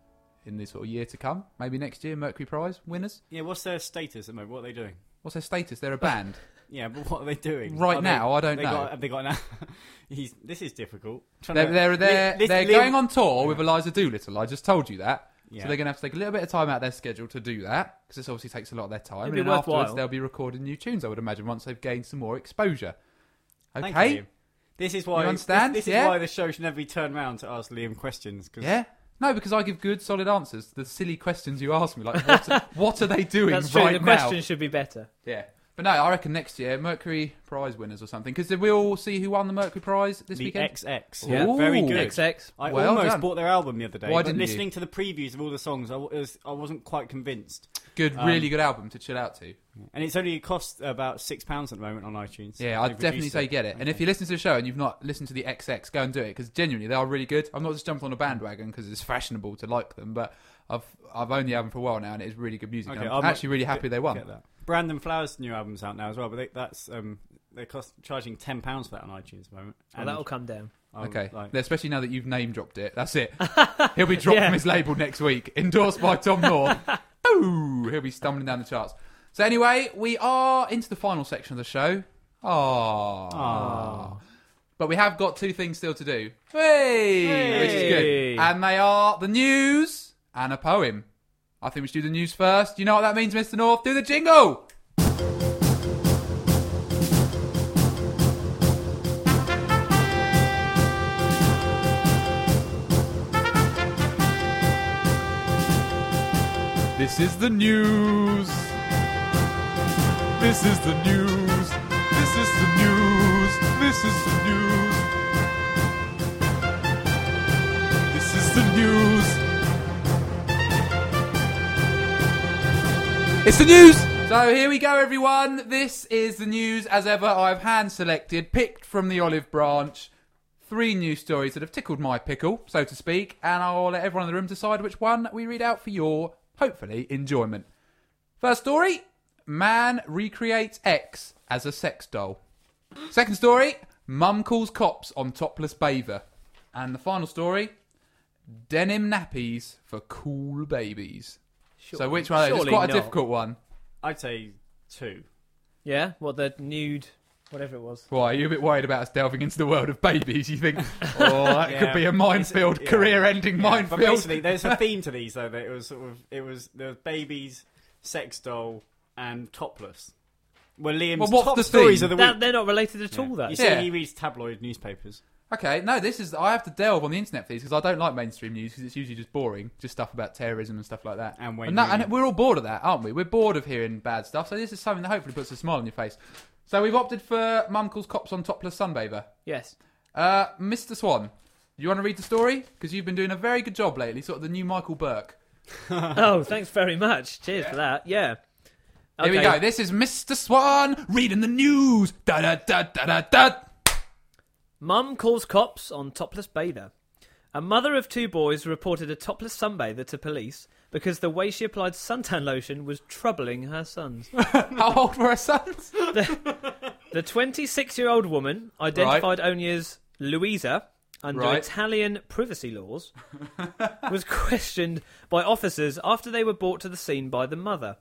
in this sort of year to come. Maybe next year, Mercury Prize winners. Yeah, what's their status at the moment? What are they doing? What's their status? They're a band. Yeah, but what are they doing? Right Are now, I don't they know. Got, have they got now? He's, this is difficult. They're to- they're, they're, Li- they're li- going on tour with Eliza Doolittle. I just told you that. Yeah. So they're going to have to take a little bit of time out of their schedule to do that because this obviously takes a lot of their time. It'd and afterwards, they'll be recording new tunes. I would imagine once they've gained some more exposure. Thank Okay. you. This is why. You understand? This, this Yeah? is why the show should never be turned around to ask Liam questions. Cause Yeah. No, because I give good, solid answers. to The silly questions you ask me, like what, are, what are they doing That's true. right the now? question should be better. Yeah. But no, I reckon next year Mercury Prize winners or something. Because we'll see who won the Mercury Prize this the weekend. XX. Yeah. very good. XX. I Well almost done. bought their album the other day. Why but didn't you? listening to the previews of all the songs, I was I wasn't quite convinced. Good, Um, really good album to chill out to. And it's only cost about six pounds at the moment on iTunes. Yeah, I'd definitely reduced say get it. And if you listen to the show and you've not listened to the XX, go and do it because genuinely they are really good. I'm not just jumping on a bandwagon because it's fashionable to like them, but I've I've owned the album for a while now and it is really good music. Okay, I'm I'm actually really happy get- they won. Get that. Brandon Flowers' new album's out now as well, but they, that's um, they cost charging ten pounds for that on iTunes at the moment. Well, And that'll come down. I'm Okay, like- especially now that you've name dropped it. That's it. He'll be dropped Yeah. from his label next week, endorsed by Tom North. Ooh, he'll be stumbling down the charts. So anyway, we are into the final section of the show. Aww. But we have got two things still to do. Hey, which is good. And they are the news and a poem. I think we should do the news first. You know what that means, Mr. North? Do the jingle. This is the news. This is the news. This is the news. This is the news. This is the news. It's the news! So here we go, everyone. This is the news as ever. I've hand selected, picked from the olive branch, three news stories that have tickled my pickle, so to speak, and I'll let everyone in the room decide which one we read out for your, hopefully, enjoyment. First story Man recreates X as a sex doll. Second story Mum calls cops on topless bather. And the final story Denim nappies for cool babies. so which one? It's surely quite a not. difficult one. I'd say two. Yeah, what the nude, whatever it was. Why are you a bit worried about us delving into the world of babies? You think, oh, that could be a minefield, It's- yeah. career-ending Yeah, minefield. But basically, there's a theme to these though. That it was sort of it was there was babies, sex doll, and topless. Well, Liam's Well, what's top the stories theme? of the That, week. they're not related at all. You That see, Yeah. he reads tabloid newspapers. Okay, no, this is. I have to delve on the internet for these because I don't like mainstream news because it's usually just boring, just stuff about terrorism and stuff like that. And Wayne and, that, and we're all bored of that, aren't we? We're bored of hearing bad stuff. So this is something that hopefully puts a smile on your face. So we've opted for Mum calls cops on topless sunbather. yes. Uh, Mr. Swan, you want to read the story because you've been doing a very good job lately, sort of the new Michael Buerk. oh, thanks very much. Cheers for that. Yeah. Here we go. This is Mr. Swan reading the news. Da da da da da da. Mum calls cops on topless bather. A mother of two boys reported a topless sunbather to police because the way she applied suntan lotion was troubling her sons. How old were her sons? The 26 year old woman, identified only as Louisa under Right. Italian privacy laws, was questioned by officers after they were brought to the scene by the mother.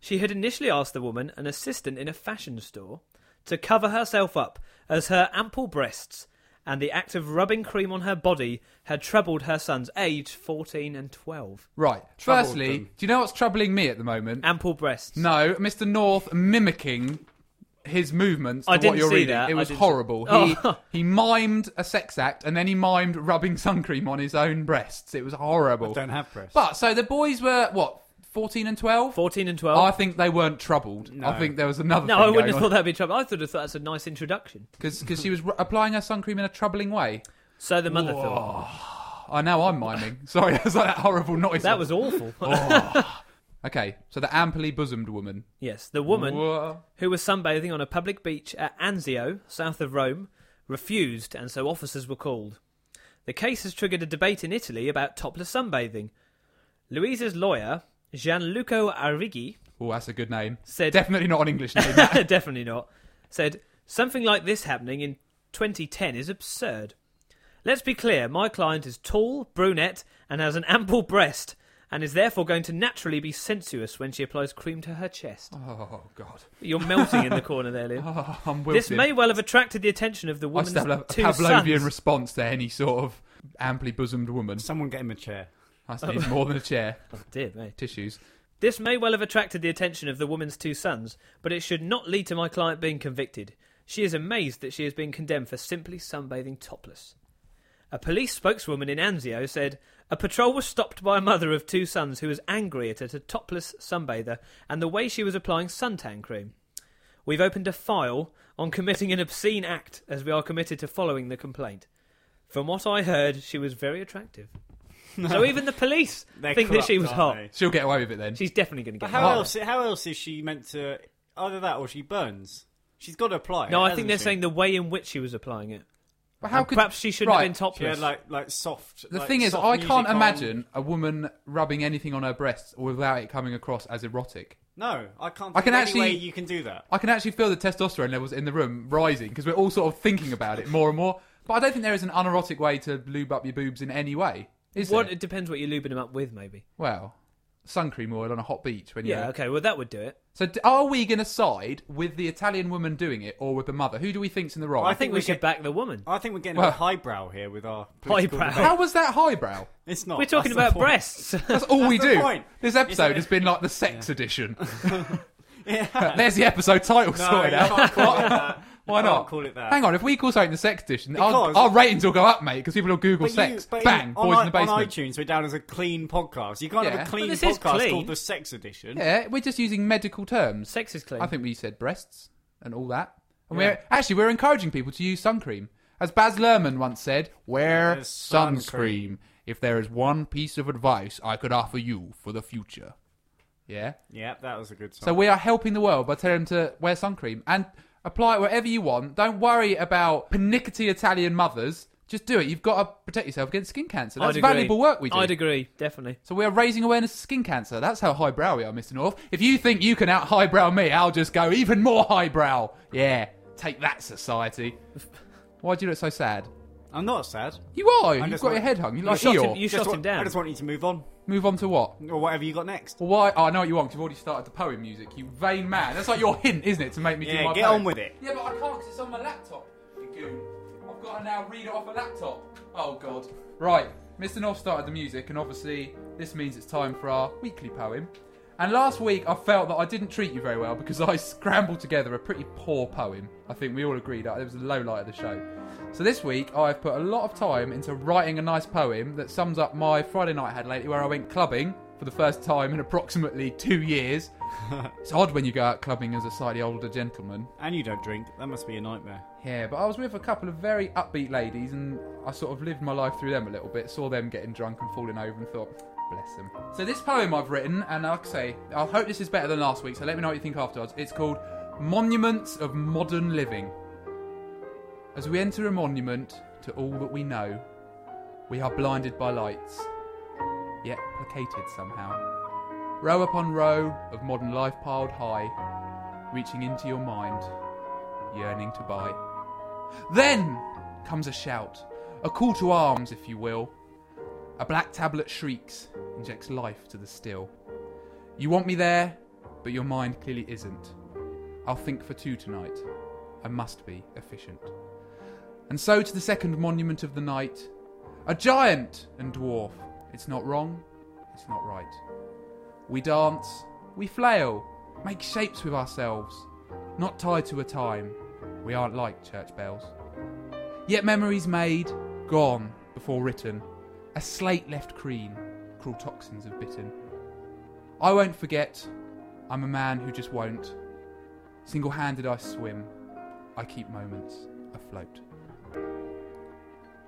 She had initially asked the woman, an assistant in a fashion store, to cover herself up as her ample breasts and the act of rubbing cream on her body had troubled her sons, aged 14 and 12. Right. Troubled Firstly, them. do you know what's troubling me at the moment? Ample breasts. No, Mr. North mimicking his movements to I what didn't you're see reading. that. It I was didn't- horrible. Oh. He he mimed a sex act and then he mimed rubbing sun cream on his own breasts. It was horrible. Don't have breasts. But so the boys were what, fourteen and twelve? 14 and 12. I think they weren't troubled. No. I think there was another. no, I wouldn't have going thought that'd be trouble. I thought, thought that's a nice introduction. because she was r- applying her sun cream in a troubling way. So the mother thought. I know I'm miming. Sorry, it was like that horrible noise. That was awful. Oh. okay. So the amply bosomed woman. yes, the woman Whoa. who was sunbathing on a public beach at Anzio, south of Rome, refused, and so officers were called. The case has triggered a debate in Italy about topless sunbathing. Louisa's lawyer, Gianluca Arrighi, Oh, that's a good name. said Definitely not an English name. definitely not, said Something like this happening in 2010 is absurd. Let's be clear, my client is tall, brunette, and has an ample breast, and is therefore going to naturally be sensuous when she applies cream to her chest. Oh God. You're melting in the corner there, Liam. Oh, I'm This may well have attracted the attention of the woman's I woman's still have a two Pavlovian sons. response to any sort of amply bosomed woman. Someone get him a chair. I need more than a chair. Oh, dear me. Tissues. This may well have attracted the attention of the woman's two sons, but it should not lead to my client being convicted. She is amazed that she has been condemned for simply sunbathing topless. A police spokeswoman in Anzio said a patrol was stopped by a mother of two sons who was angry at a topless sunbather and the way she was applying suntan cream. We've opened a file on committing an obscene act as we are committed to following the complaint. From what I heard, she was very attractive. So even the police They're think that she was hot. aren't they? She'll get away with it then. She's definitely going to But get how hot. else? How else is she meant to? Either that or she burns. She's got to apply. No, it, I hasn't think they're she? saying the way in which she was applying it. But how And could perhaps she shouldn't right. have been she topless. had like like soft. The like, thing is, soft I music can't on. imagine a woman rubbing anything on her breasts without it coming across as erotic. No, I can't. I can of any actually- way you can do that. I can actually feel the testosterone levels in the room rising because we're all sort of thinking about it more and more. But I don't think there is an unerotic way to lube up your boobs in any way. Is what there? it depends what you're lubing them up with, maybe. Well, sun cream oil on a hot beach when you. Yeah, okay, well that would do it. So d- are we going to side with the Italian woman doing it or with the mother? Who do we think's in the wrong? Well, I think we we should get- back the woman. I think we're getting Well- a bit highbrow here with our political Highbrow. debate. How was that highbrow? It's not. We're talking That's the about point. breasts. That's all we That's the do. point. This episode It's a- has been like the sex edition. Yeah. There's the episode title No, sorted you out. can't call it that. Why You not? can't call it that. Hang on, if we call something the sex edition, our, Because- our ratings will go up, mate, because people will Google But you- sex. but Bang, in- boys on, in the i- basement. On iTunes, we're down as a clean podcast. You can't Yeah. have a clean this is podcast clean. called the Sex Edition. Yeah, we're just using medical terms. Sex is clean. I think we said breasts and all that. And Yeah. we're actually we're encouraging people to use sun cream. As Baz Luhrmann once said, wear There's sun sunscreen. If there is one piece of advice I could offer you for the future. Yeah? Yeah, that was a good song. So we are helping the world by telling them to wear sun cream and apply it wherever you want. Don't worry about pernickety Italian mothers. Just do it. You've got to protect yourself against skin cancer. That's I'd agree. valuable work we do. I'd agree, definitely. So we are raising awareness of skin cancer. That's how highbrow we are, Mr. North. If you think you can out highbrow me, I'll just go even more highbrow. Yeah, take that, society. Why do you look so sad? I'm not sad. You are. You've just got want- your head hung. You You like shot Eeyore. him, you shot wa- him down. I just want you to move on. Move on to what? Or whatever you got next. Well, why? Oh, I know what you want. 'cause you've already started the poem music. You vain man. That's like your hint, isn't it, to make me do my Yeah, get poem? on with it. Yeah, but I can't because it's on my laptop. You goon. I've got to now read it off a laptop. Oh God. Right. Mr. North started the music, and obviously this means it's time for our weekly poem. And last week I felt that I didn't treat you very well because I scrambled together a pretty poor poem. I think we all agreed that it was the low light of the show. So this week I've put a lot of time into writing a nice poem that sums up my Friday night I had lately where I went clubbing for the first time in approximately two years. it's odd when you go out clubbing as a slightly older gentleman. And you don't drink. That must be a nightmare. Yeah, but I was with a couple of very upbeat ladies, and I sort of lived my life through them a little bit. Saw them getting drunk and falling over, and thought, bless them. So this poem I've written, and like I say, I hope this is better than last week. So let me know what you think afterwards. It's called "Monuments of Modern Living." As we enter a monument to all that we know, we are blinded by lights, yet placated somehow. Row upon row of modern life piled high, reaching into your mind, yearning to buy. Then comes a shout, a call to arms, if you will. A black tablet shrieks, injects life to the still. You want me there, but your mind clearly isn't. I'll think for two tonight. I must be efficient. And so to the second monument of the night. A giant and dwarf. It's not wrong, it's not right. We dance, we flail, make shapes with ourselves, not tied to a time. We aren't like church bells. Yet memories made, gone, before written. A slate left green, cruel toxins have bitten. I won't forget, I'm a man who just won't. Single handed I swim, I keep moments afloat.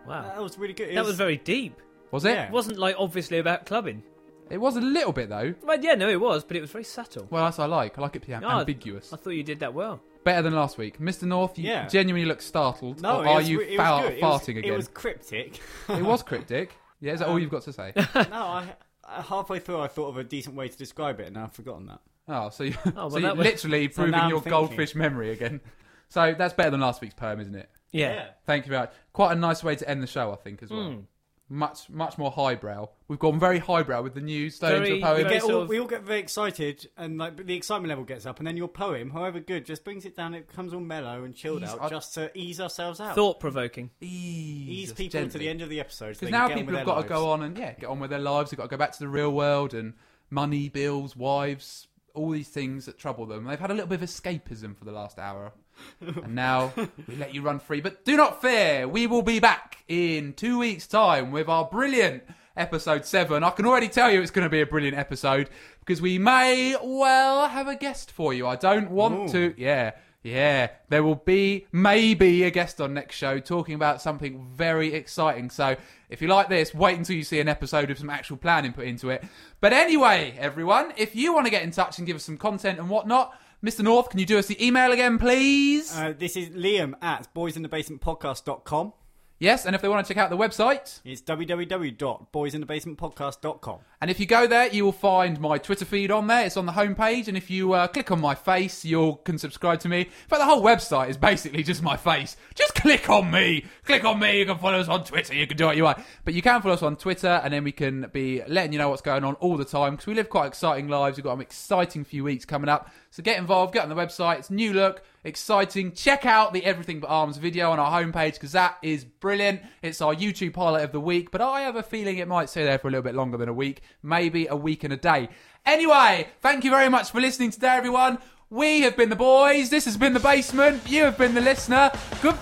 Wow. That was really good. It That was very deep. Was it? Yeah. It wasn't like obviously about clubbing. It was a little bit though. Well, yeah, no, it was, but it was very subtle. Well, that's what I like. I like it to be am- Oh, ambiguous. I thought you did that well. Better than last week. Mr. North, you Yeah. genuinely look startled. No, or it are was, you it fa- was good. It farting was, again? It was cryptic. It was cryptic. Yeah, is that all Um, you've got to say? no, I, I halfway through I thought of a decent way to describe it, and now I've forgotten that. Oh, so, you, Oh, well, so you that was- literally So proving I'm your thinking. goldfish memory again. So that's better than last week's poem, isn't it? Yeah. Thank you very much. Quite a nice way to end the show, I think, as well. Hmm. Much, much more highbrow. We've gone very highbrow with the news. Stone Very- poem. We, get all, we all get very excited, and like the excitement level gets up, and then your poem, however good, just brings it down. It becomes all mellow and chilled Ease- out, I- just to ease ourselves out, Thought provoking. Ease, ease us people to the end of the episode. Because so now people have their got to go on and yeah, get on with their lives. They've got to go back to the real world and money, bills, wives, all these things that trouble them. They've had a little bit of escapism for the last hour, and now we let you run free. But do not fear, we will be back in two weeks' time with our brilliant episode seven. I can already tell you it's going to be a brilliant episode because we may well have a guest for you. I don't want Ooh. to, yeah. Yeah, there will be maybe a guest on next show talking about something very exciting. So if you like this, wait until you see an episode with some actual planning put into it. But anyway, everyone, if you want to get in touch and give us some content and whatnot, Mr. North, can you do us the email again, please? Uh, this is Liam at boysinthebasementpodcast.com. yes, and if they want to check out the website, It's www.boysinthebasementpodcast.com. and if you go there, you will find my Twitter feed on there. It's on the homepage, and if you uh, click on my face, you can subscribe to me. In fact, the whole website is basically just my face. Just click on me. Click on me. You can follow us on Twitter. You can do what you want. But you can follow us on Twitter, and then we can be letting you know what's going on all the time because we live quite exciting lives. We've got an exciting few weeks coming up. So get involved. Get on the website. It's new look, exciting. Check out the Everything But Arms video on our homepage because that is brilliant. It's our YouTube highlight of the week, but I have a feeling it might stay there for a little bit longer than a week, maybe a week and a day. Anyway, thank you very much for listening today, everyone. We have been the boys. This has been the basement. You have been the listener. Goodbye.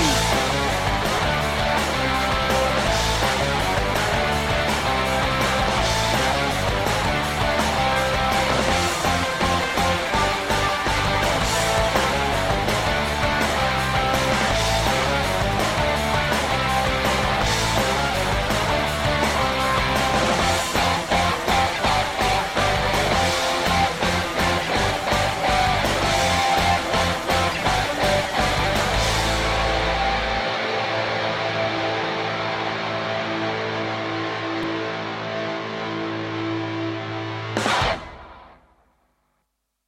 Goodbye.